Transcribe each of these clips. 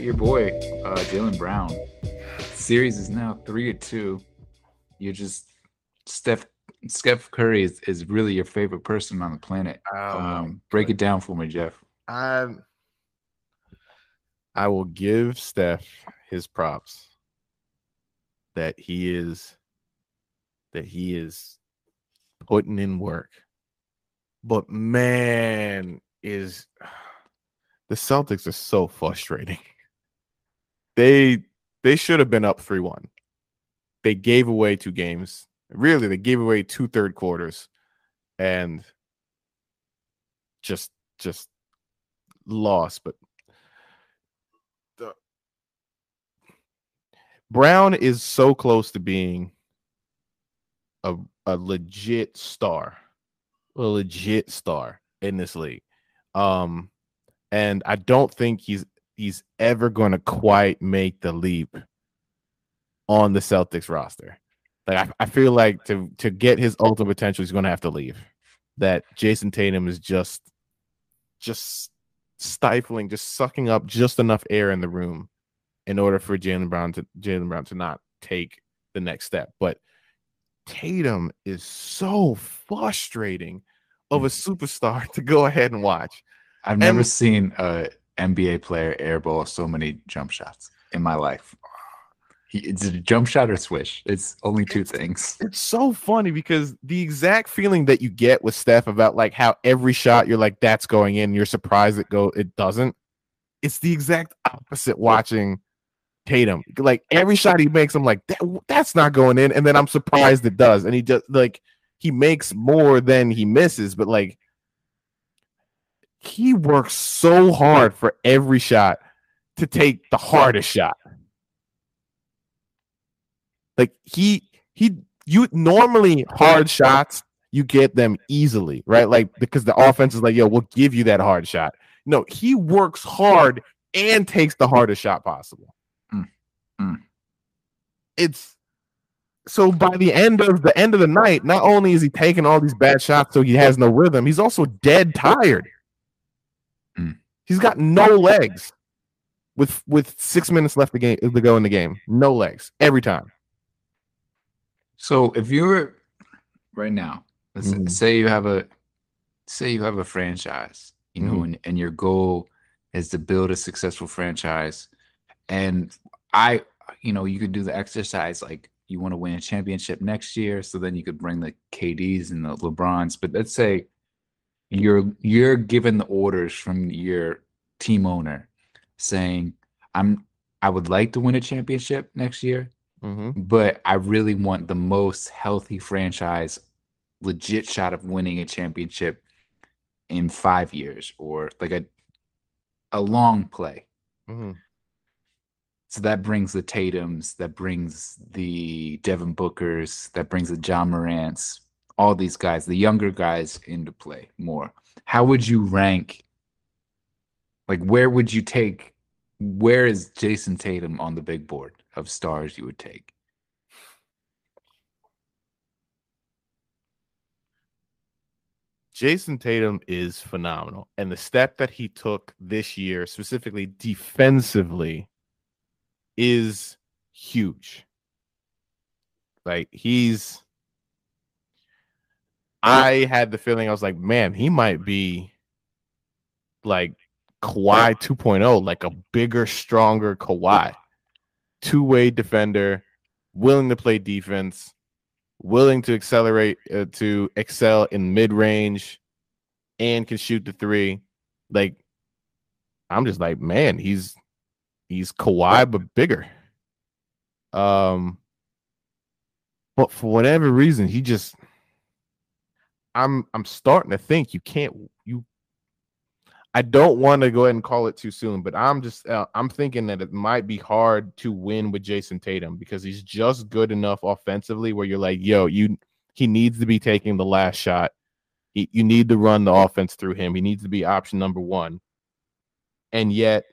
Let's talk about your boy, uh, Jaylen Brown. Series is now three to two. You're just Steph Steph Curry is, is really your favorite person on the planet. Um, break it down for me, Geoff. I I will give Steph his props that he is that he is putting in work. But man, is the Celtics are so frustrating. They they should have been up 3-1. They gave away two games. Really, they gave away two third quarters and just just lost, but the Brown is so close to being a a legit star, a legit star in this league. Um, and I don't think he's he's ever going to quite make the leap on the Celtics roster. Like I, I feel like to to get his ultimate potential, he's going to have to leave. That Jayson Tatum is just just stifling, just sucking up just enough air in the room in order for Jaylen Brown to Jaylen Brown to not take the next step. But Tatum is so frustrating of a mm. superstar to go ahead and watch. I've never And- seen a NBA player airball so many jump shots in my life. He, it's a jump shot or swish. It's only two things. It's so funny because the exact feeling that you get with Steph about like how every shot you're like that's going in, you're surprised it go it doesn't. It's the exact opposite watching Tatum. Like every shot he makes, I'm like that, that's not going in, and then I'm surprised it does, and he just like he makes more than he misses, but like he works so hard for every shot to take the hardest shot. Like he he you normally hard shots you get them easily, right? Like because the offense is like, yo, we'll give you that hard shot. No, he works hard and takes the hardest shot possible. Mm, mm. It's so by the end of the end of the night, not only is he taking all these bad shots so he has no rhythm, he's also dead tired. Mm. He's got no legs with with six minutes left to game to go in the game. No legs every time. So if you were right now, let's Mhm. say you have a say you have a franchise, you know, Mhm. and, and your goal is to build a successful franchise. And I, you know, you could do the exercise like you want to win a championship next year, so then you could bring the KDs and the LeBrons. But let's say you're you're given the orders from your team owner saying, I'm I would like to win a championship next year Mm-hmm. but I really want the most healthy franchise, legit shot of winning a championship in five years or like a a long play. Mm-hmm. So that brings the Tatums, that brings the Devin Bookers, that brings the Ja Morants, all these guys, the younger guys into play more. How would you rank? Like, where would you take? Where is Jayson Tatum on the big board of stars you would take? Jayson Tatum is phenomenal. And the step that he took this year, specifically defensively, is huge. Like he's I had the feeling I was like, man, he might be like Kawhi 2.0, like a bigger, stronger Kawhi. Two-way defender, willing to play defense, willing to accelerate uh, to excel in mid-range and can shoot the three. Like, I'm just like, man, he's he's Kawhi but bigger. Um, but for whatever reason, he just I'm I'm starting to think you can't you I don't want to go ahead and call it too soon, but I'm just uh, I'm thinking that it might be hard to win with Jayson Tatum because he's just good enough offensively where you're like, yo, you he needs to be taking the last shot. He, you need to run the offense through him. He needs to be option number 1. And yet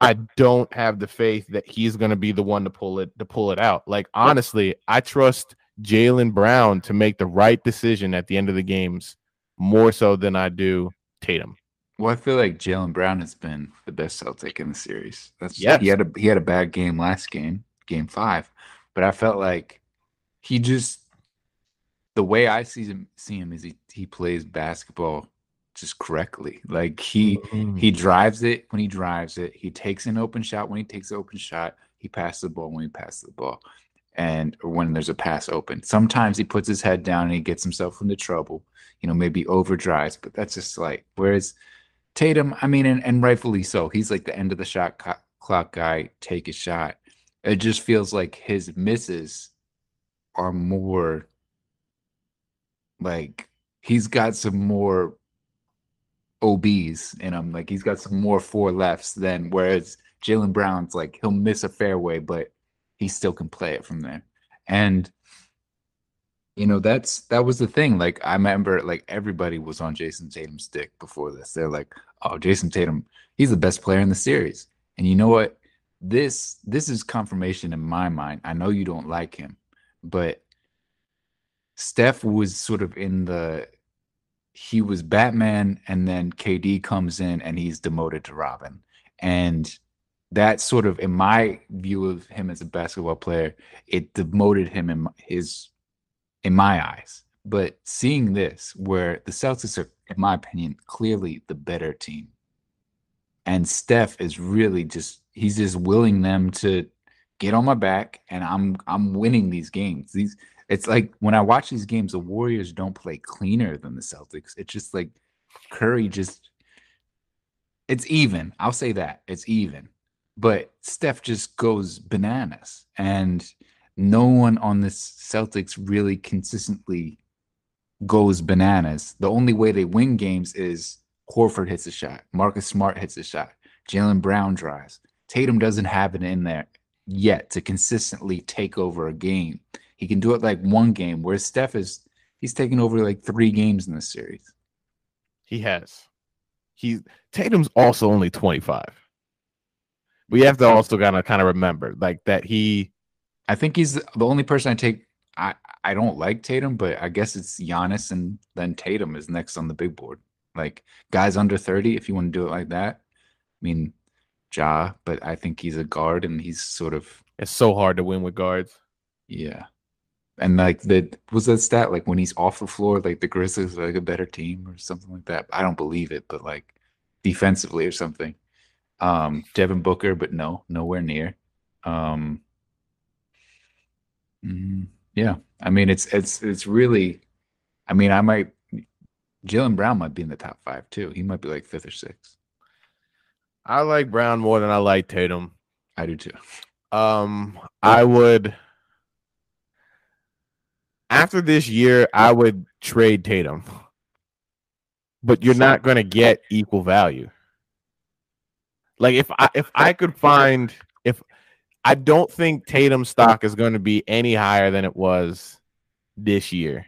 I don't have the faith that he's going to be the one to pull it to pull it out. Like honestly, I trust Jaylen Brown to make the right decision at the end of the games more so than I do Tatum. Well, I feel like Jaylen Brown has been the best Celtic in the series. That's yeah. He had a he had a bad game last game, game five, but I felt like he just the way I see him see him is he he plays basketball just correctly. Like he mm-hmm. he drives it when he drives it. He takes an open shot when he takes an open shot. He passes the ball when he passes the ball, and when there's a pass open. Sometimes he puts his head down and he gets himself into trouble. You know, maybe overdrives, but that's just like whereas Tatum, I mean, and, and rightfully so. He's like the end of the shot co- clock guy. Take a shot. It just feels like his misses are more like he's got some more OBs in him. Like he's got some more fore lefts than whereas Jaylen Brown's like he'll miss a fairway, but he still can play it from there. And you know, that's that was the thing. Like I remember like everybody was on Jayson Tatum's dick before this. They're like, oh, Jayson Tatum, he's the best player in the series. And you know what? This this is confirmation in my mind. I know you don't like him, but Steph was sort of in the he was Batman, and then KD comes in and he's demoted to Robin. And that sort of, in my view of him as a basketball player, it demoted him in his, in my eyes. But seeing this, where the Celtics are, in my opinion, clearly the better team, and Steph is really just he's just willing them to get on my back, and I'm I'm winning these games. These it's like when I watch these games, the Warriors don't play cleaner than the Celtics. It's just like Curry just it's even. I'll say that. It's even. But Steph just goes bananas. And no one on this Celtics really consistently goes bananas. The only way they win games is Horford hits a shot, Marcus Smart hits a shot, Jaylen Brown drives. Tatum doesn't have it in there yet to consistently take over a game. He can do it like one game, whereas Steph is he's taken over like three games in this series. He has. He Tatum's also only 25. We have to also gotta kind of remember like that he I think he's the only person I take I I don't like Tatum, but I guess it's Giannis and then Tatum is next on the big board. Like guys under 30, if you want to do it like that. I mean, Ja, but I think he's a guard and he's sort of it's so hard to win with guards. Yeah. And like the was that stat like when he's off the floor, like the Grizzlies are like a better team or something like that. I don't believe it, but like defensively or something. Um, Devin Booker, but no, nowhere near. Um, mm, yeah, I mean it's it's it's really. I mean, I might. Jaylen Brown might be in the top five too. He might be like fifth or sixth. I like Brown more than I like Tatum. I do too. Um, I would after this year, I would trade Tatum, but you're not going to get equal value. Like if I if I could find if I don't think Tatum stock is going to be any higher than it was this year.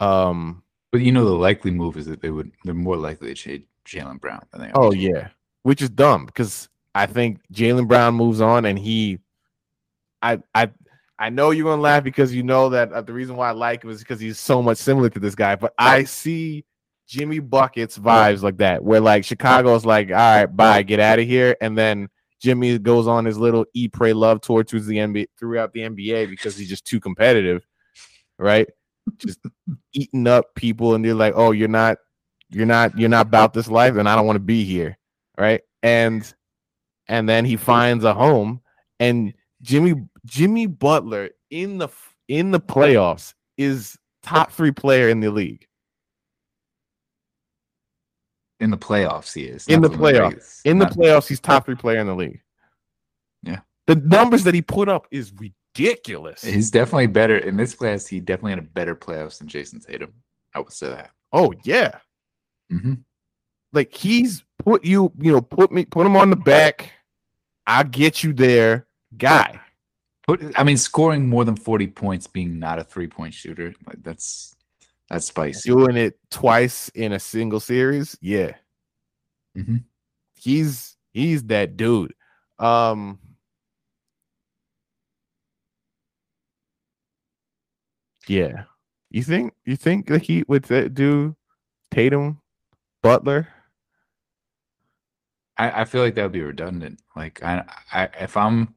Um, but you know the likely move is that they would they're more likely to trade Jaylen Brown than they are. Oh yeah, which is dumb because I think Jaylen Brown moves on and he, I I I know you're gonna laugh because you know that uh, the reason why I like him is because he's so much similar to this guy. But I see Jimmy buckets vibes like that, where like Chicago's like, all right, bye, get out of here, and then Jimmy goes on his little E pray, love tour towards the NBA throughout the NBA because he's just too competitive, right? Just eating up people, and they're like, oh, you're not, you're not, you're not about this life, and I don't want to be here, right? And and then he finds a home, and Jimmy Jimmy Butler in the in the playoffs is top three player in the league. In the playoffs, he is. In the playoffs. In the playoffs, he's top three player in the league. Yeah. The numbers that he put up is ridiculous. He's definitely better in this class. He definitely had a better playoffs than Jayson Tatum. I would say that. oh yeah. hmm Like he's put you, you know, put me put him on the back. I'll get you there, guy. But I mean, scoring more than forty points, being not a three point shooter, like that's that's spicy. Doing it twice in a single series. Yeah. Mhm. He's he's that dude. Um Yeah. You think you think the Heat would do Tatum, Butler? I, I feel like that would be redundant. Like I, I if I'm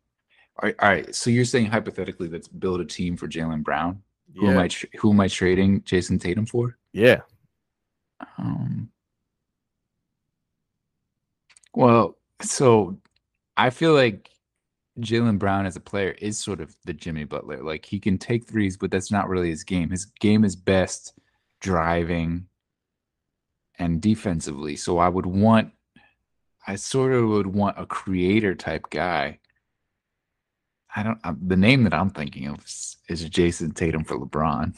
all right, all right, so you're saying hypothetically, let's build a team for Jaylen Brown. Who am I? Tra- who am I trading Jayson Tatum for? yeah. Um, well, so I feel like Jaylen Brown as a player is sort of the Jimmy Butler. Like he can take threes, but that's not really his game. His game is best driving and defensively. So I would want, I sort of would want a creator type guy. I don't. i the name that I'm thinking of is, is Jayson Tatum for LeBron.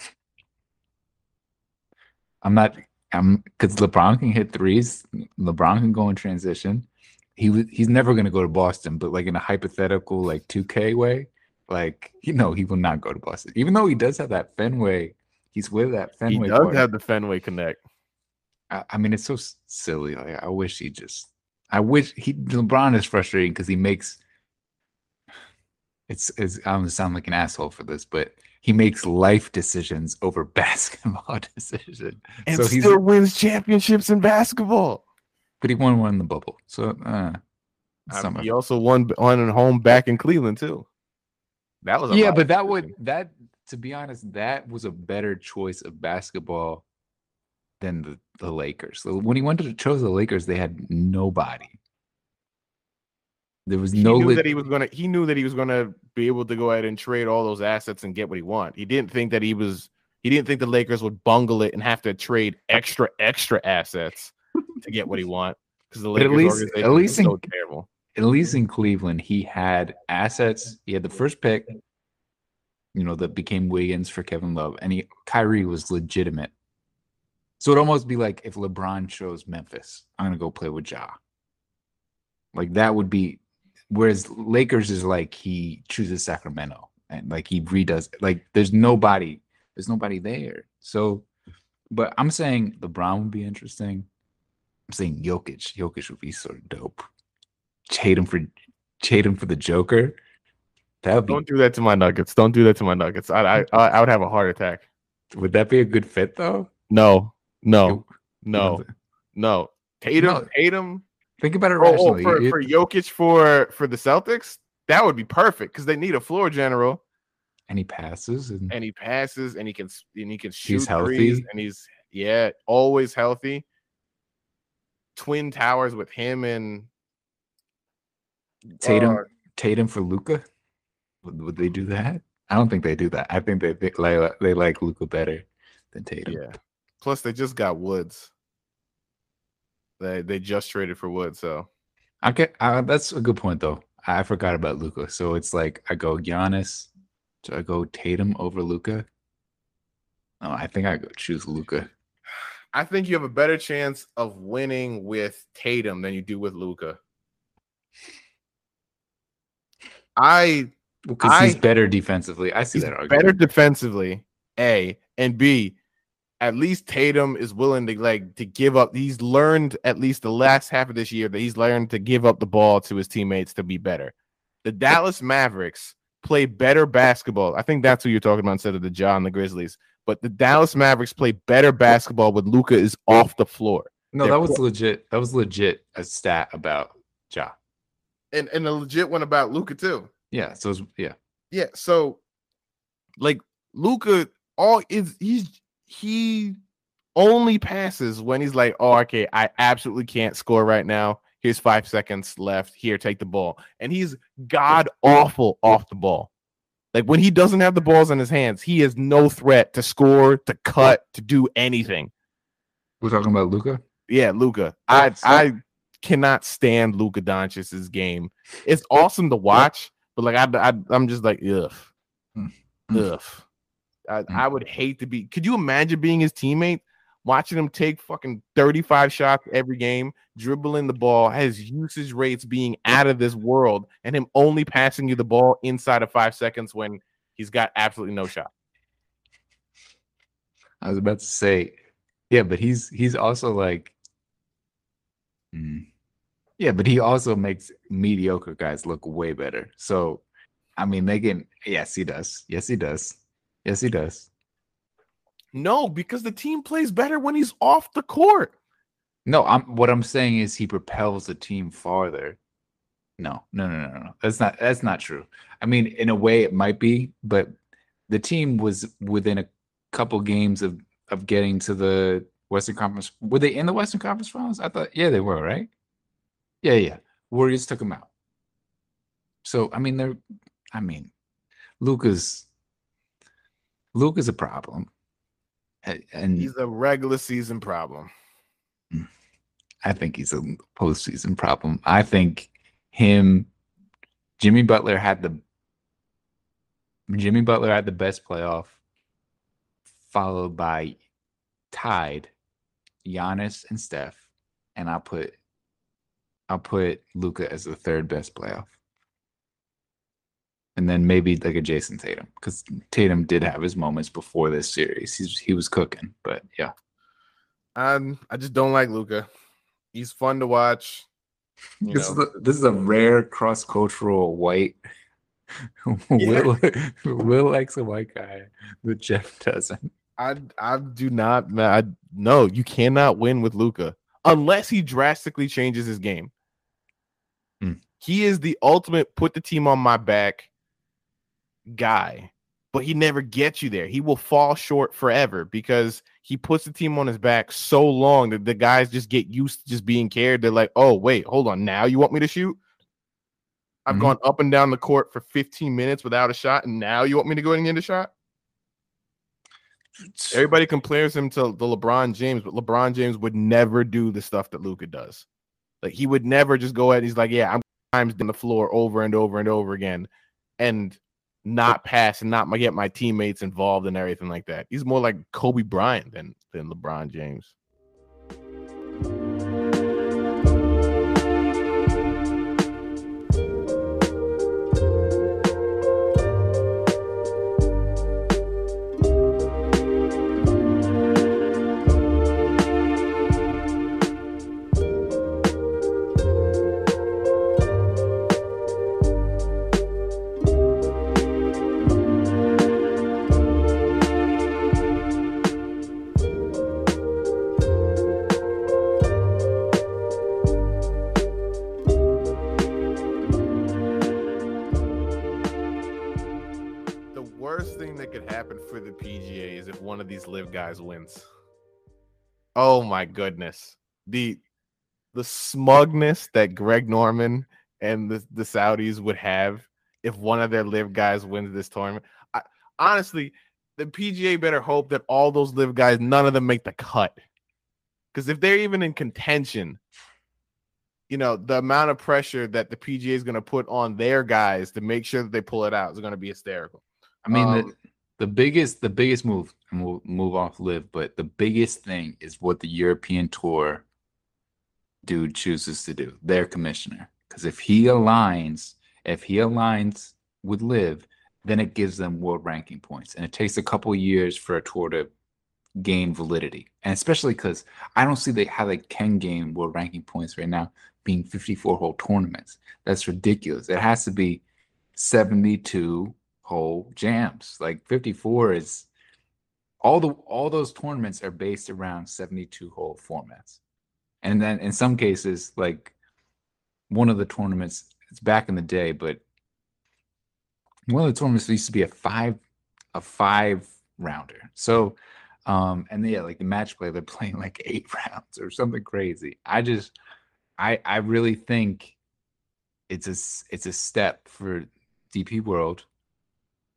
I'm not. I'm because LeBron can hit threes. LeBron can go in transition. He was. He's never going to go to Boston, but like in a hypothetical, like 2K way, like you know, he will not go to Boston, even though he does have that Fenway. He's with that Fenway. He does have the Fenway Connect. I, I mean, it's so silly. Like, I wish he just. I wish he LeBron is frustrating because he makes. It's, it's I'm gonna sound like an asshole for this, but he makes life decisions over basketball decisions. And So still wins championships in basketball. But he won one in the bubble, so uh, I he also won on home back in Cleveland too. That was a yeah, but that would that to be honest, that was a better choice of basketball than the, the Lakers. So when he went to chose the Lakers, they had nobody. There was he no knew lit- that he was gonna he knew that he was gonna be able to go ahead and trade all those assets and get what he want. He didn't think that he was he didn't think the Lakers would bungle it and have to trade extra extra assets to get what he want because the But at Lakers least- at least is so in- terrible. at least in Cleveland, he had assets. He had the first pick, you know, that became Wiggins for Kevin Love, and he Kyrie was legitimate. So it'd almost be like if LeBron chose Memphis, I'm gonna go play with Ja. Like that would be whereas Lakers is like he chooses Sacramento and like he redoes like there's nobody, there's nobody there. So but I'm saying LeBron would be interesting. I'm saying Jokic. Jokic would be sort of dope. Tatum for Tatum for the Joker. That would be. Don't do that to my Nuggets. Don't do that to my Nuggets. I I I I would have a heart attack. Would that be a good fit though? No, no, no, no. Tatum. Tatum. Think about it Oh, oh, for, It- for Jokic for for the Celtics, that would be perfect because they need a floor general. and he passes, and and he passes and he can and he can shoot He's healthy. threes, and he's yeah always healthy. Twin towers with him and Tatum, uh, Tatum for Luka. Would, would they do that? I don't think they do that. I think they think like they like Luka better than Tatum. yeah. Plus, they just got Woods. They they just traded for Wood, so I get. Uh, that's a good point though. I forgot about Luka. So it's like I go Giannis. Do I go Tatum over Luka? No, I think I go choose Luka. I think you have a better chance of winning with Tatum than you do with Luka. I Because he's better defensively. I see that argument. better defensively, A, and B, at least Tatum is willing to like to give up. He's learned at least the last half of this year that he's learned to give up the ball to his teammates to be better. The Dallas Mavericks play better basketball. I think that's who you're talking about instead of the Ja the Grizzlies. But the Dallas Mavericks play better basketball when Luka is off the floor. No, They're that was poor. legit. That was legit a stat about Ja. And and a legit one about Luka too. Yeah. So it's, yeah. Yeah, so like Luka, all is he's he only passes when he's like, oh, okay, I absolutely can't score right now. Here's five seconds left. Here, take the ball. And he's god awful off the ball. Like when he doesn't have the balls in his hands, he is no threat to score, to cut, to do anything. We're talking about Luka. Yeah, Luka. I I cannot stand Luka Doncic's game. It's awesome to watch, but like I, I I'm just like ugh, mm. ugh. I, mm. I would hate to be. Could you imagine being his teammate? watching him take fucking 35 shots every game, dribbling the ball, his usage rates being out of this world, and him only passing you the ball inside of five seconds when he's got absolutely no shot. I was about to say, yeah, but he's he's also like, mm, yeah, but he also makes mediocre guys look way better. So, I mean, they can. Yes, he does. Yes, he does. Yes, he does. No, because the team plays better when he's off the court. No, I'm what I'm saying is he propels the team farther. No, no, no, no, no. That's not that's not true. I mean, in a way it might be, but the team was within a couple games of of getting to the Western Conference. Were they in the Western Conference Finals? I thought, yeah, they were, right? Yeah, yeah. Warriors took them out. So I mean, they're. I mean, Luka's is a problem and he's a regular season problem. Mm. I think he's a postseason problem. I think him, Jimmy Butler had the Jimmy Butler had the best playoff, followed by tied Giannis and Steph, and I'll put I'll put Luka as the third best playoff and then maybe like a Jayson Tatum because Tatum did have his moments before this series. He's he was cooking, but yeah. Um, I just don't like Luka. He's fun to watch. This is, a, this is a rare cross cultural white. Wil Wil likes a white guy, but Geoff doesn't. I I do not. I no, you cannot win with Luka unless he drastically changes his game. Hmm. He is the ultimate put the team on my back guy, but he never gets you there. He will fall short forever because he puts the team on his back so long that the guys just get used to just being cared. They're like, oh, wait, hold on. Now you want me to shoot? I've mm-hmm. gone up and down the court for 15 minutes without a shot, and now you want me to go in and get a shot? Everybody compares him to the LeBron James, but LeBron James would never do the stuff that Luka does. Like he would never just go ahead. And he's like, yeah, I'm times in the floor over and over and over again, and not pass and not get my teammates involved and everything like that. He's more like Kobe Bryant than than LeBron James. Guys wins. Oh my goodness. The the smugness that Greg Norman and the, the Saudis would have if one of their LIV guys wins this tournament. I, honestly, the PGA better hope that all those LIV guys, none of them make the cut. Because if they're even in contention, you know, the amount of pressure that the PGA is going to put on their guys to make sure that they pull it out is going to be hysterical. I mean, um, the, the biggest the biggest move and we'll move off LIV, but the biggest thing is what the european tour dude chooses to do their commissioner. Because if he aligns if he aligns with LIV, then it gives them world ranking points. And it takes a couple years for a tour to gain validity. And especially because i don't see they, how they can gain world ranking points right now being 54 hole tournaments. That's ridiculous. It has to be 72 hole jams. Like 54 is all the all those tournaments are based around 72 hole formats. And then in some cases, like one of the tournaments, it's back in the day, but one of the tournaments used to be a five a five rounder. So um and yeah, like the match play, they're playing like eight rounds or something crazy. I just I I really think it's a it's a step for DP World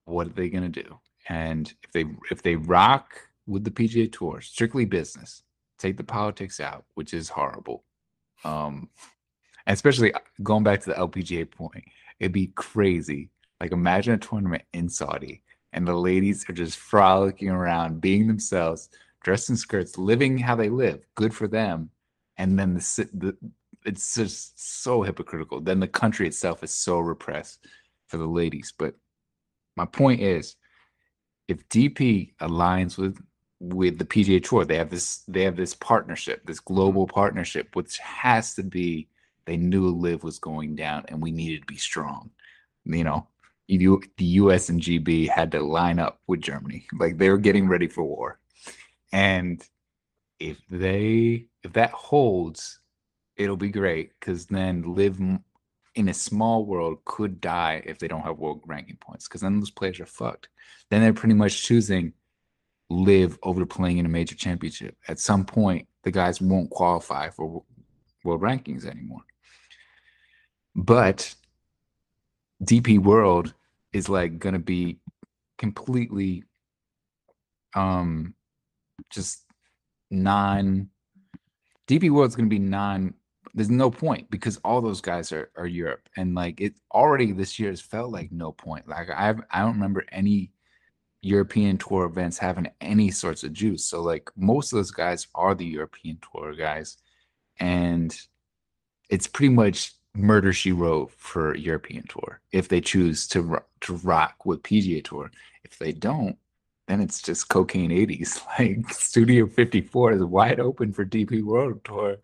what are they gonna do? And if they if they rock with the PGA Tour, strictly business, take the politics out, which is horrible. Um, especially uh, going back to the LPGA point, it'd be crazy. Like imagine a tournament in Saudi and the ladies are just frolicking around, being themselves, dressed in skirts, living how they live. Good for them. And then the, the it's just so hypocritical. Then the country itself is so repressed for the ladies. But my point is, if DP aligns with with the PGA Tour, they have this they have this partnership, this global partnership, which has to be. They knew LIV was going down, and we needed to be strong. You know, you, the US and GB had to line up with Germany. Like they were getting ready for war. And if they if that holds, it'll be great because then LIV in a small world could die if they don't have world ranking points because then those players are fucked. Then they're pretty much choosing LIV over playing in a major championship. At some point, the guys won't qualify for world rankings anymore. But DP World is like gonna be completely um just non DP World's gonna be non there's no point because all those guys are, are Europe and like it already this year has felt like no point. Like I I don't remember any European tour events having any sorts of juice. So like most of those guys are the European tour guys, and it's pretty much murder she wrote for European tour if they choose to to rock with PGA tour. If they don't, then it's just cocaine 80s. Like Studio 54 is wide open for DP World Tour.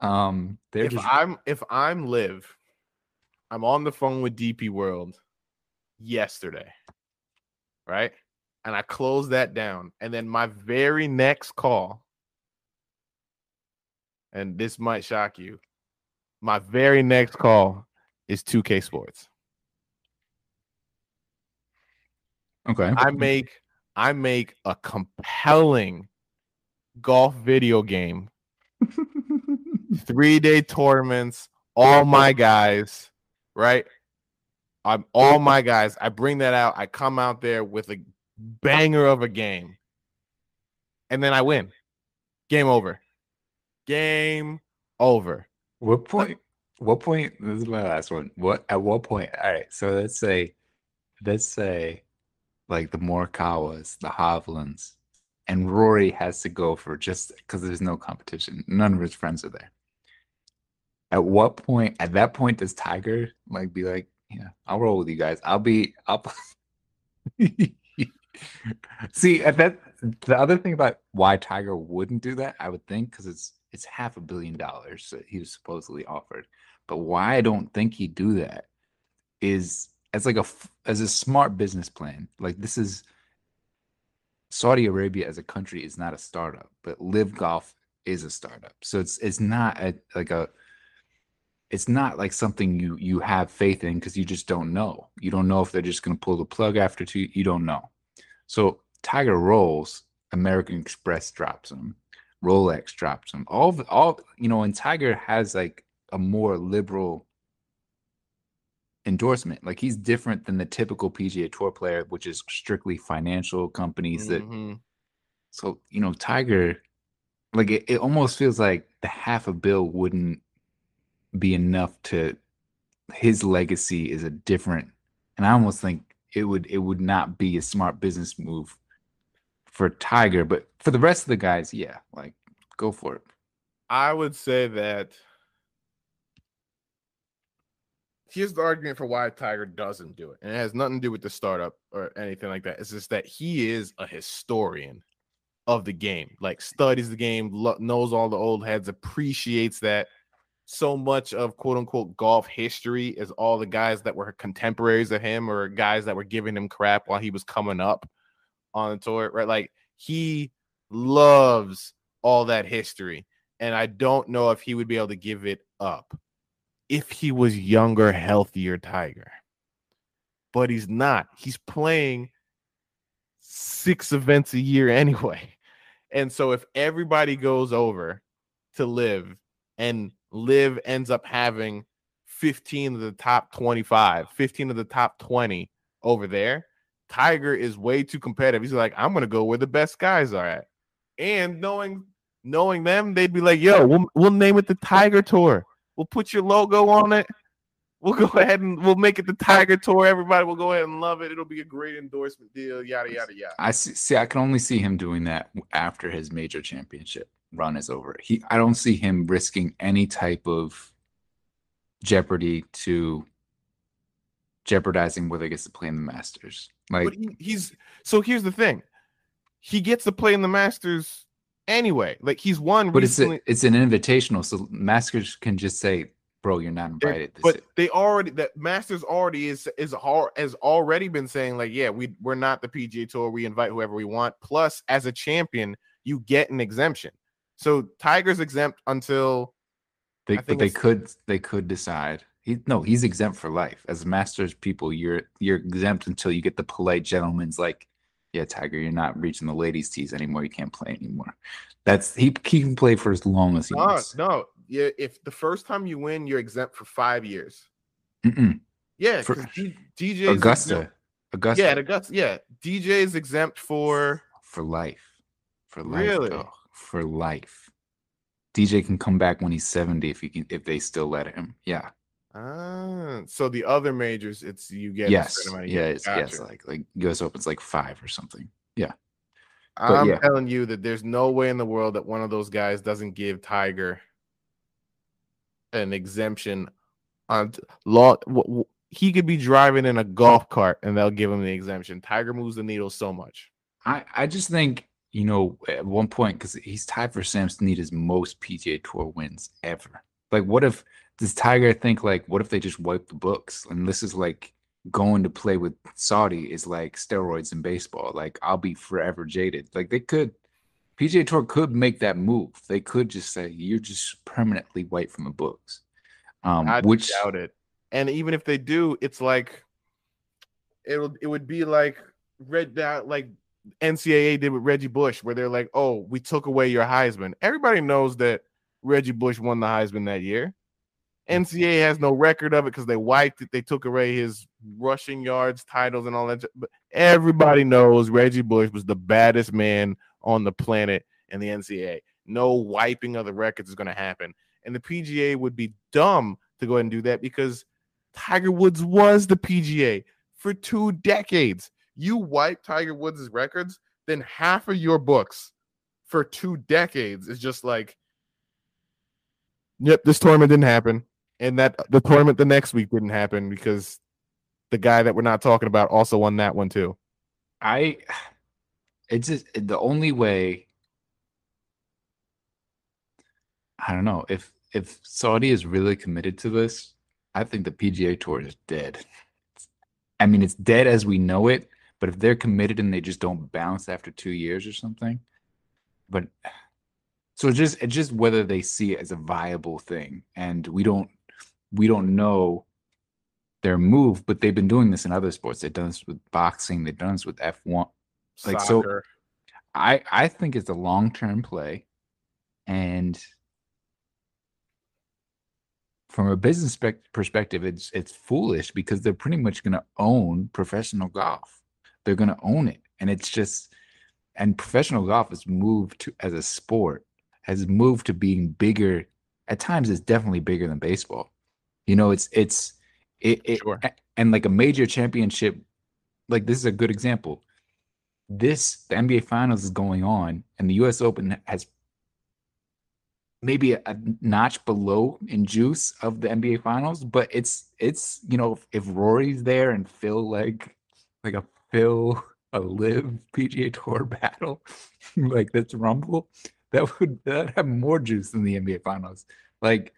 Um, if just... I'm if I'm LIV, I'm on the phone with DP World yesterday, right? And I close that down, and then my very next call, and this might shock you, my very next call is 2K Sports. Okay. I make I make a compelling golf video game. Three day tournaments, all my guys, right? I'm all my guys. I bring that out. I come out there with a banger of a game. And then I win. Game over. Game over. What point? What point? This is my last one. What at what point? All right. So let's say, let's say, like the Morikawas, the Hovlands, and Rory has to go for just because there's no competition. None of his friends are there. At what point? At that point, does Tiger like be like, yeah, I'll roll with you guys. I'll be up. See, at that the other thing about why Tiger wouldn't do that, I would think, because it's it's half a billion dollars that he was supposedly offered. But why I don't think he'd do that is as like a as a smart business plan. Like this is Saudi Arabia as a country is not a startup, but LIV Golf is a startup. So it's it's not a, like a it's not like something you you have faith in because you just don't know. You don't know if they're just going to pull the plug after two. You don't know. So Tiger rolls, American Express drops him. Rolex drops him. All all you know, and Tiger has like a more liberal endorsement. Like he's different than the typical PGA Tour player, which is strictly financial companies mm-hmm. that. So you know, Tiger, like it, it almost feels like the half a bill wouldn't be enough to. His legacy is a different, and I almost think it would it would not be a smart business move for Tiger, but for the rest of the guys, yeah, like go for it. I would say that here's the argument for why Tiger doesn't do it. And it has nothing to do with the startup or anything like that. It's just that he is a historian of the game, like studies the game, knows all the old heads, appreciates that. So much of quote unquote golf history is all the guys that were contemporaries of him or guys that were giving him crap while he was coming up on the tour, right? Like he loves all that history. And I don't know if he would be able to give it up if he was younger, healthier Tiger. But he's not. He's playing six events a year anyway. And so if everybody goes over to LIV and LIV ends up having 15 of the top 25, 15 of the top 20 over there, Tiger is way too competitive. He's like, I'm gonna go where the best guys are at. And knowing knowing them, they'd be like, yo, we'll we'll name it the Tiger Tour. We'll put your logo on it. We'll go ahead and we'll make it the Tiger Tour. Everybody will go ahead and love it. It'll be a great endorsement deal. Yada yada yada. I see, see. I can only see him doing that after his major championship run is over. He. I don't see him risking any type of jeopardy to jeopardizing whether he gets to play in the Masters. Like he, he's so here's the thing. He gets to play in the Masters anyway. Like he's won But it's a, it's an invitational, so Masters can just say, "Bro, you're not invited." This but year." they already that Masters already is is hard has already been saying like yeah we we're not the PGA Tour we invite whoever we want plus as a champion you get an exemption so Tiger's exempt until they, but they could they could decide. He no, he's exempt for life. As Masters people, you're you're exempt until you get the polite gentleman's like, "Yeah, Tiger, you're not reaching the ladies' tees anymore. You can't play anymore." That's he, he can play for as long as he no wants. no yeah if the first time you win you're exempt for five years Mm-mm. yeah For- D- Augusta, exempt- Augusta, yeah Augusta yeah DJ is exempt for for life, for life, Really? though. For life. DJ can come back when he's seventy if he can, if they still let him. Yeah. ah so the other majors it's you get yes. certain amount of Yeah. It's, yes. Gotcha. Like like U.S. Open's like five or something. Yeah. I'm yeah. telling you that there's no way in the world that one of those guys doesn't give Tiger an exemption on law. He could be driving in a golf cart and they'll give him the exemption. Tiger moves the needle so much. I, I just think, you know, at one point, because he's tied for Sam Sneada's most PGA Tour wins ever. Like, what if, does Tiger think, like, what if they just wipe the books? And this is like going to play with Saudi is like steroids in baseball. Like, I'll be forever jaded. Like, they could, PGA Tour could make that move. They could just say, you're just permanently wiped from the books. Um, I which, doubt it. And even if they do, it's like it'll it would be like red that like NCAA did with Reggie Bush, where they're like, "Oh, we took away your Heisman." Everybody knows that Reggie Bush won the Heisman that year. Mm-hmm. NCAA has no record of it because they wiped it. They took away his rushing yards titles and all that. But everybody knows Reggie Bush was the baddest man on the planet in the NCAA. No wiping of the records is going to happen. And the PGA would be dumb to go ahead and do that because Tiger Woods was the PGA for two decades. You wipe Tiger Woods' records, then half of your books for two decades is just like, yep, this tournament didn't happen. And that the tournament the next week didn't happen because the guy that we're not talking about also won that one too. I it's just the only way I don't know if if Saudi is really committed to this, I think the PGA Tour is dead. I mean, it's dead as we know it, but if they're committed and they just don't bounce after 2 years or something, but so it's just it's just whether they see it as a viable thing and we don't we don't know their move, but they've been doing this in other sports. They've done this with boxing, they've done this with F1. Like, so- I I think it's a long term play, and from a business perspective, it's it's foolish because they're pretty much going to own professional golf. They're going to own it, and it's just and professional golf has moved to as a sport has moved to being bigger. At times, it's definitely bigger than baseball. You know, it's it's it, it Sure. and like a major championship. Like this is a good example this the NBA Finals is going on, and the U.S. Open has maybe a, a notch below in juice of the NBA Finals, but it's it's you know if Rory's there and Phil like like a Phil a LIV PGA Tour battle like this Rumble, that would that have more juice than the NBA Finals. Like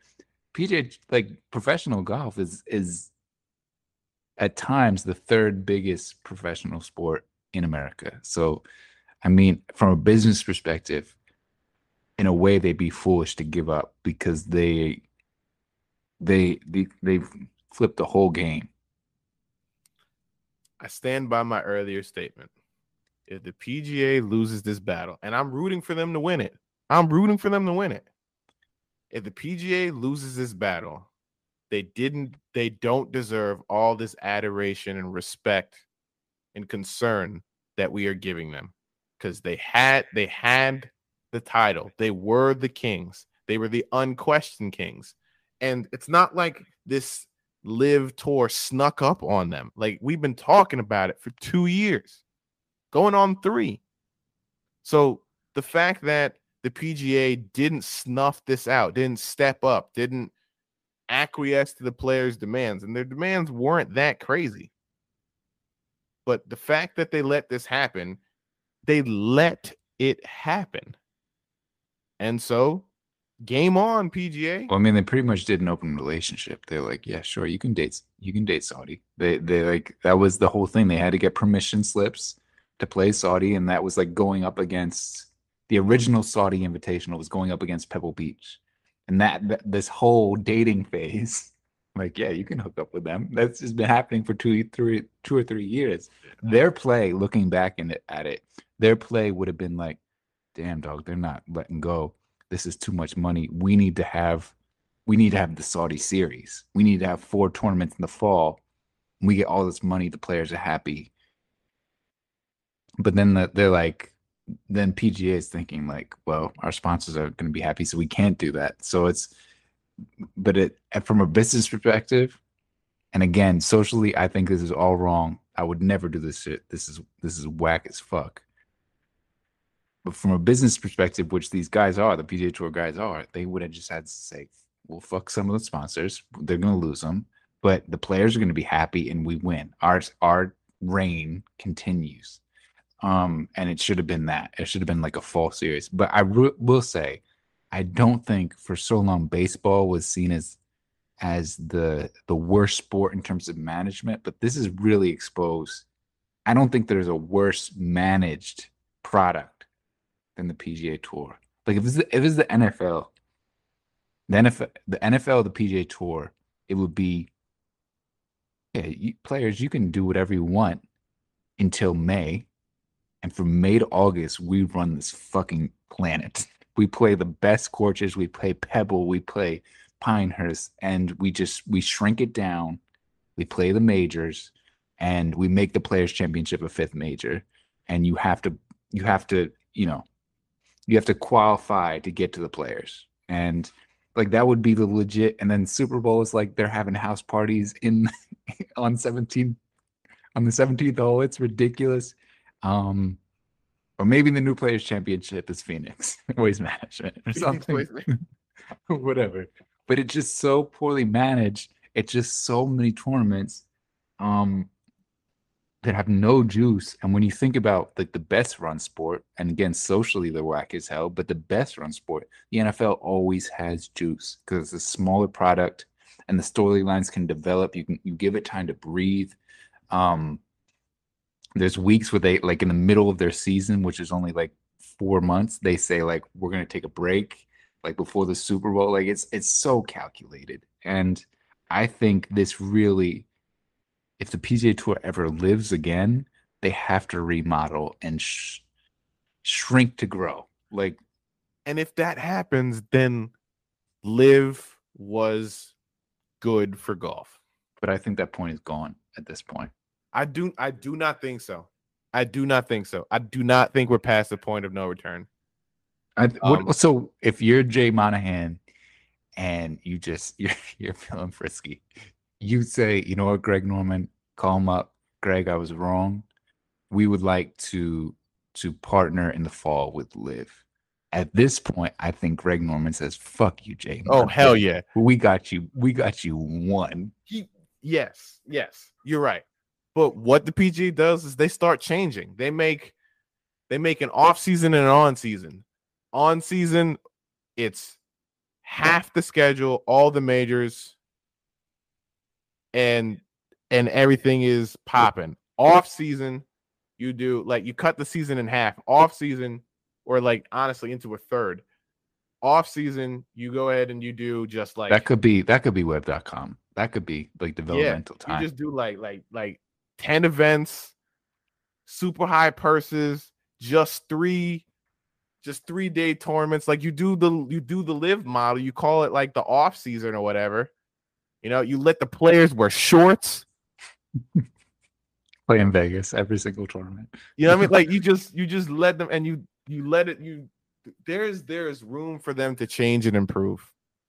PGA like professional golf is is at times the third biggest professional sport in America. So, I mean, from a business perspective, in a way, they'd be foolish to give up because they they they they've flipped the whole game. I stand by my earlier statement. If the PGA loses this battle, and I'm rooting for them to win it, I'm rooting for them to win it. If the PGA loses this battle, they didn't, they don't deserve all this adoration and respect and concern that we are giving them because they had they had the title. They were the kings. They were the unquestioned kings. And it's not like this LIV tour snuck up on them. Like we've been talking about it for 2 years. Going on 3. So the fact that the PGA didn't snuff this out, didn't step up, didn't acquiesce to the players' demands, and their demands weren't that crazy. But the fact that they let this happen, they let it happen. And so, game on, PGA. Well, I mean, they pretty much did an open relationship. They're like, yeah, sure, you can date, you can date Saudi. They, they like that was the whole thing. They had to get permission slips to play Saudi, and that was like going up against the original Saudi Invitational was going up against Pebble Beach, and that, that this whole dating phase, like yeah, you can hook up with them. That's just been happening for two, three, two or three years. Their play, looking back in at it, their play would have been like, damn dog, they're not letting go. This is too much money. We need to have, we need to have the Saudi series. We need to have four tournaments in the fall. We get all this money. The players are happy. But then the, they're like, then PGA is thinking like, well, our sponsors are going to be happy, so we can't do that. So it's, but it from a business perspective, and again, socially, I think this is all wrong. I would never do this shit. This is this is whack as fuck. But from a business perspective, which these guys are, the PGA Tour guys are, they would have just had to say, "Well, fuck some of the sponsors. They're going to lose them, but the players are going to be happy, and we win. Our our reign continues." Um, and it should have been that. It should have been like a fall series. But I re- will say, I don't think for so long baseball was seen as as the the worst sport in terms of management. But this is really exposed. I don't think there's a worse managed product than the PGA Tour. Like if it's the, if it's the NFL, the NFL, the NFL, the PGA Tour, it would be yeah, you, players. You can do whatever you want until May and from May to August, we run this fucking planet. We play the best courses. We play Pebble. We play Pinehurst, and we just we shrink it down. We play the majors, and we make the Players Championship a fifth major. And you have to you have to you know you have to qualify to get to the players and like that would be the legit and then super bowl is like they're having house parties in on 17 on the 17th hole it's ridiculous um, or maybe the new players championship is Phoenix waste management or something. Whatever. But it's just so poorly managed. It's just so many tournaments um that have no juice. And when you think about like the best run sport, and again, socially the whack is hell, but the best run sport, the NFL always has juice because it's a smaller product and the storylines can develop. You can you give it time to breathe. Um, there's weeks where they like in the middle of their season, which is only like four months, they say like we're gonna take a break, like before the Super Bowl. Like it's it's so calculated, and I think this really, if the PGA Tour ever lives again, they have to remodel and sh- shrink to grow. Like, and if that happens, then LIV was good for golf. But I think that point is gone at this point. I do I do not think so. I do not think so. I do not think we're past the point of no return. I, um, so if you're Jay Monahan and you just you're you're feeling frisky, you say, you know what, Greg Norman, call him up. Greg, I was wrong. We would like to to partner in the fall with LIV. At this point, I think Greg Norman says, "Fuck you, Jay." Oh hell yeah, we got you. We got you one. He, yes, yes, you're right. But what the PG does is they start changing. They make they make an off season and an on season. On season, it's half the schedule, all the majors, and and everything is popping. Off season, you do like you cut the season in half. Off season, or like honestly into a third. Off season, you go ahead and you do just like that could be that could be web.com. That could be like developmental yeah, time. You just do like like like 10 events, super high purses, just three just three day tournaments like you do the you do the LIV model you call it like the off season or whatever you know you let the players wear shorts play in Vegas every single tournament. You know what I mean? Like you just you just let them and you you let it you there's there's room for them to change and improve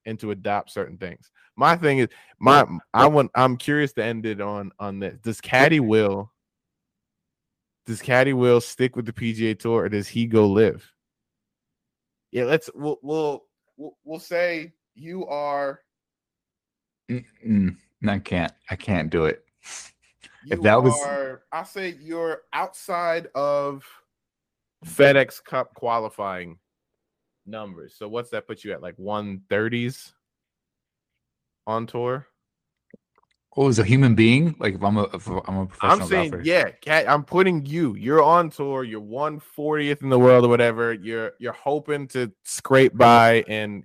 and to adopt certain things. My thing is my I want I'm curious to end it on on this. Does Caddy Wil does Caddy Wil stick with the PGA Tour or does he go LIV? Yeah, let's we'll we'll we'll, we'll say you are Mm-mm, I can't. I can't do it. if that was I say you're outside of FedEx Cup qualifying numbers. So what's that put you at? Like 130s on tour? Oh, as a human being, like if I'm a, if I'm a professional I'm saying, golfer. yeah, Cat, I'm putting you. You're on tour. You're 140th in the world or whatever. You're you're hoping to scrape by and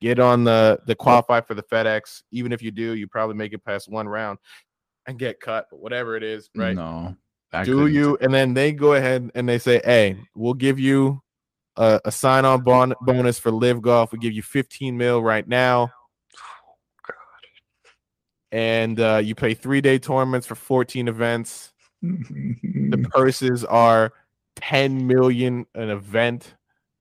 get on the the qualify for the FedEx. Even if you do, you probably make it past one round and get cut. But whatever it is, right? No. I do couldn't. you? And then they go ahead and they say, "Hey, we'll give you a, a sign-on bon- bonus for LIV Golf. We give you 15 mil right now, and uh, you play three-day tournaments for 14 events. The purses are 10 million an event,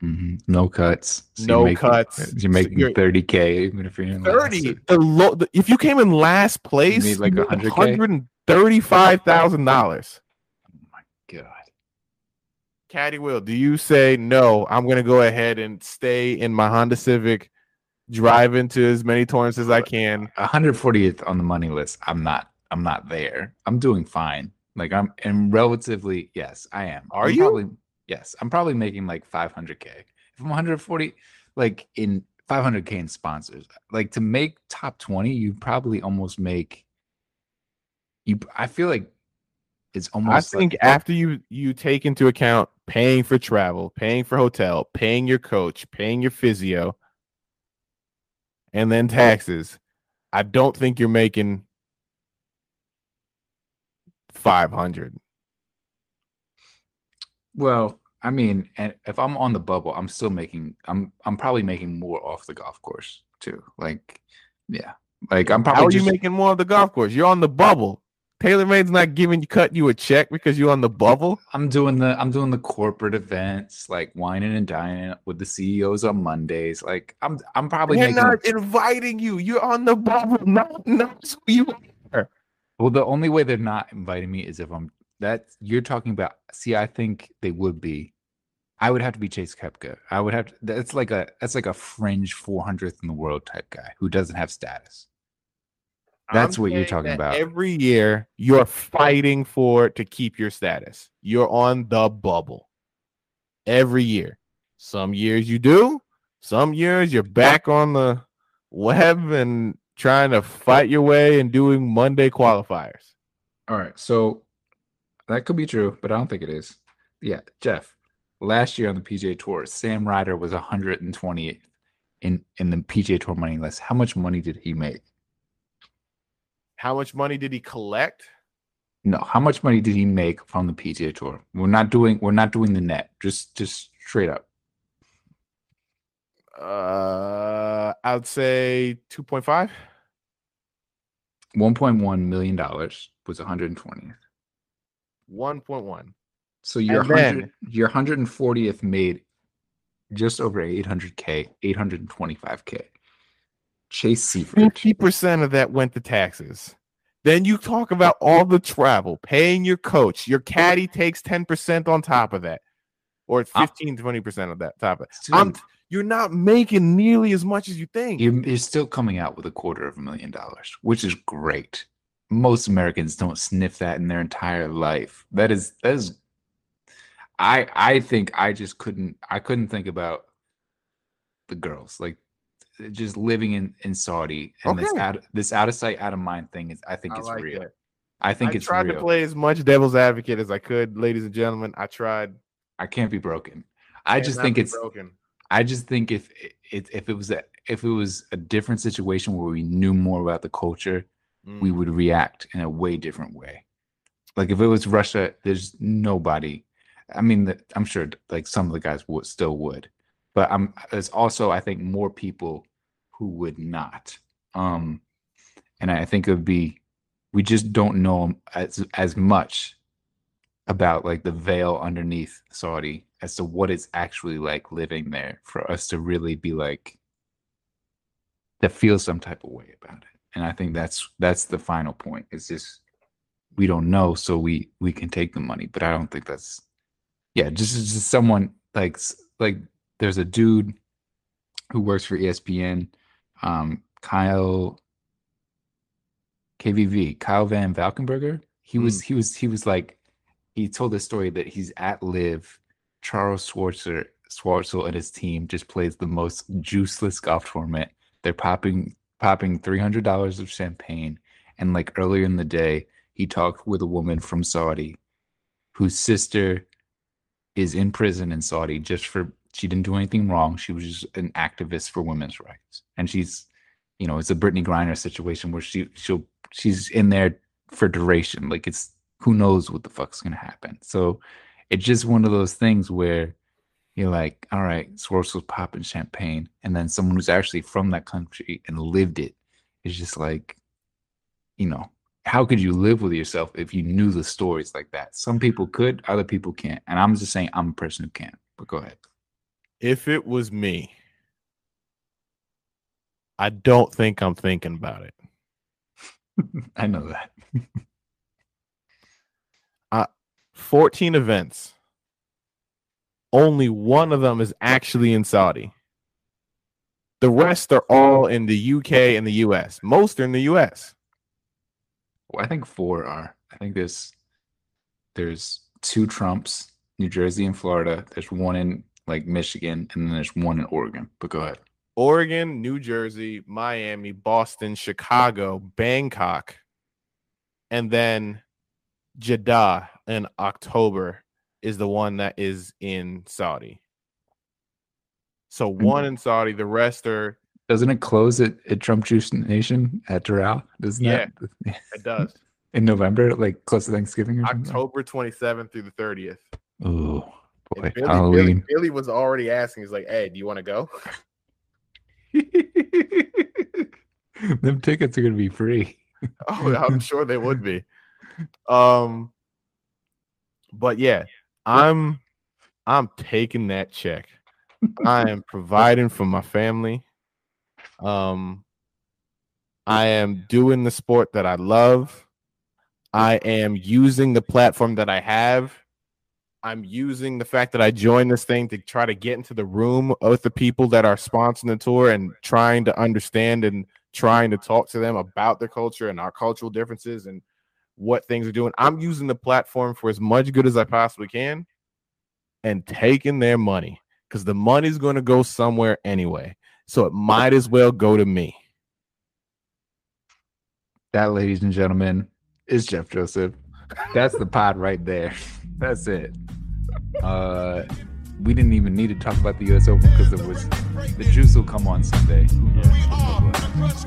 Mhm. No cuts. So no you're making, cuts. You're making you're- 30k even if you're in last. 30. The low. The, if you came in last place, need like 100K? 135 thousand dollars. Oh my god. Caddy Wil, do you say no? I'm gonna go ahead and stay in my Honda Civic, drive into as many tournaments as I can. 140th on the money list. I'm not. I'm not there. I'm doing fine. Like I'm, and relatively, yes, I am. Are I'm you? Probably, yes, I'm probably making like 500k. If I'm 140, like in 500k in sponsors, like to make top 20, you probably almost make. You, I feel like it's almost. I think like, after you you take into account paying for travel, paying for hotel, paying your coach, paying your physio, and then taxes, I don't think you're making five hundred. Well, I mean, and if I'm on the bubble, I'm still making. I'm. I'm probably making more off the golf course too. Like, yeah. Like I'm probably How are just, you making more of the golf course? You're on the bubble. TaylorMade's not giving you cutting you a check because you're on the bubble. I'm doing the I'm doing the corporate events like whining and dining with the CEOs on Mondays. Like I'm I'm probably They're not inviting you. You're on the bubble. Not not who you are. well the only way they're not inviting me is if I'm that you're talking about see I think they would be I would have to be Chase Koepka. I would have to that's like a that's like a fringe 400th in the world type guy who doesn't have status. That's I'm what you're talking about. Every year, you're fighting for to keep your status. You're on the bubble. Every year. Some years you do. Some years you're back on the web and trying to fight your way and doing Monday qualifiers. All right. So that could be true, but I don't think it is. Yeah, Geoff. Last year on the PGA Tour, Sam Ryder was 128th in in the PGA Tour money list. How much money did he make? How much money did he collect? No, how much money did he make from the PGA Tour? We're not doing we're not doing the net. Just just straight up. Uh, I'd say 2.5. 1.1 million dollars was 120th. 1.1. So your And then- 100 your 140th made just over 800k, 825k. Chase Seiffert. 50% of that went to taxes. Then you talk about all the travel, paying your coach. Your caddy takes 10% on top of that, or it's ah. 15, 20% of that top of it. I'm, you're not making nearly as much as you think. You're, you're still coming out with a quarter of a million dollars, which is great. Most Americans don't sniff that in their entire life. That is that is. I I think I just couldn't I couldn't think about the girls like just living in in Saudi and this out this out of sight out of mind thing is I think I it's like real. that. I think it's I it's tried real. to play as much devil's advocate as I could, ladies and gentlemen. I tried. I can't be broken. I just think it's broken. I just think if it if it was a if it was a different situation where we knew more about the culture, we Mm. would react in a way different way. Like if it was Russia, there's nobody. I mean, the, I'm sure like some of the guys would still would, but I'm there's also I think more people who would not. Um, and I think it would be we just don't know as as much about like the veil underneath Saudi as to what it's actually like living there for us to really be like to feel some type of way about it. And I think that's that's the final point. It's just we don't know, so we we can take the money, but I don't think that's yeah, just just someone like like there's a dude who works for ESPN, um, Kyle KVV, Kyle Van Valkenburger. He was mm. he was he was like he told the story that he's at LIV Charles schwarzer Schwartzel and his team just plays the most juiceless golf tournament. They're popping popping three hundred dollars of champagne, and like earlier in the day, he talked with a woman from Saudi whose sister is in prison in Saudi just for she didn't do anything wrong. She was just an activist for women's rights, and she's, you know, it's a Brittney Griner situation where she she'll she's in there for duration. Like it's who knows what the fuck's gonna happen. So it's just one of those things where you're like, all right, Schwartzel's popping champagne, and then someone who's actually from that country and lived it is just like, you know, how could you live with yourself if you knew the stories like that? Some people could, other people can't. And I'm just saying I'm a person who can't. But go ahead. If it was me, I don't think I'm thinking about it. I know that. uh, 14 events. Only one of them is actually in Saudi. The rest are all in the UK and the US. Most are in the US. Well, I think four are. I think there's there's two Trumps, New Jersey and Florida. There's one in like Michigan, and then there's one in Oregon. But go ahead. Oregon, New Jersey, Miami, Boston, Chicago, Bangkok, and then Jeddah in October is the one that is in Saudi. So one in Saudi, the rest are. Doesn't it close at, at Trump Juice Nation at Doral? Doesn't yeah, that? it does. In November, like close to Thanksgiving October 27th through the 30th. Oh, boy. Billy, Halloween. Billy, Billy was already asking, he's like, hey, do you want to go? Them tickets are gonna be free. oh, I'm sure they would be. Um, but yeah, I'm I'm taking that check. I am providing for my family. Um, I am doing the sport that I love. I am using the platform that I have I'm using the fact that I joined this thing to try to get into the room with the people that are sponsoring the tour and trying to understand and trying to talk to them about their culture and our cultural differences and what things are doing. I'm using the platform for as much good as I possibly can and taking their money because the money's going to go somewhere anyway. So it might as well go to me. That, ladies and gentlemen, is Geoff Joseph. That's the pod right there. That's it. Uh, we didn't even need to talk about the U.S. Open because it was the juice will come on Sunday. Who knows?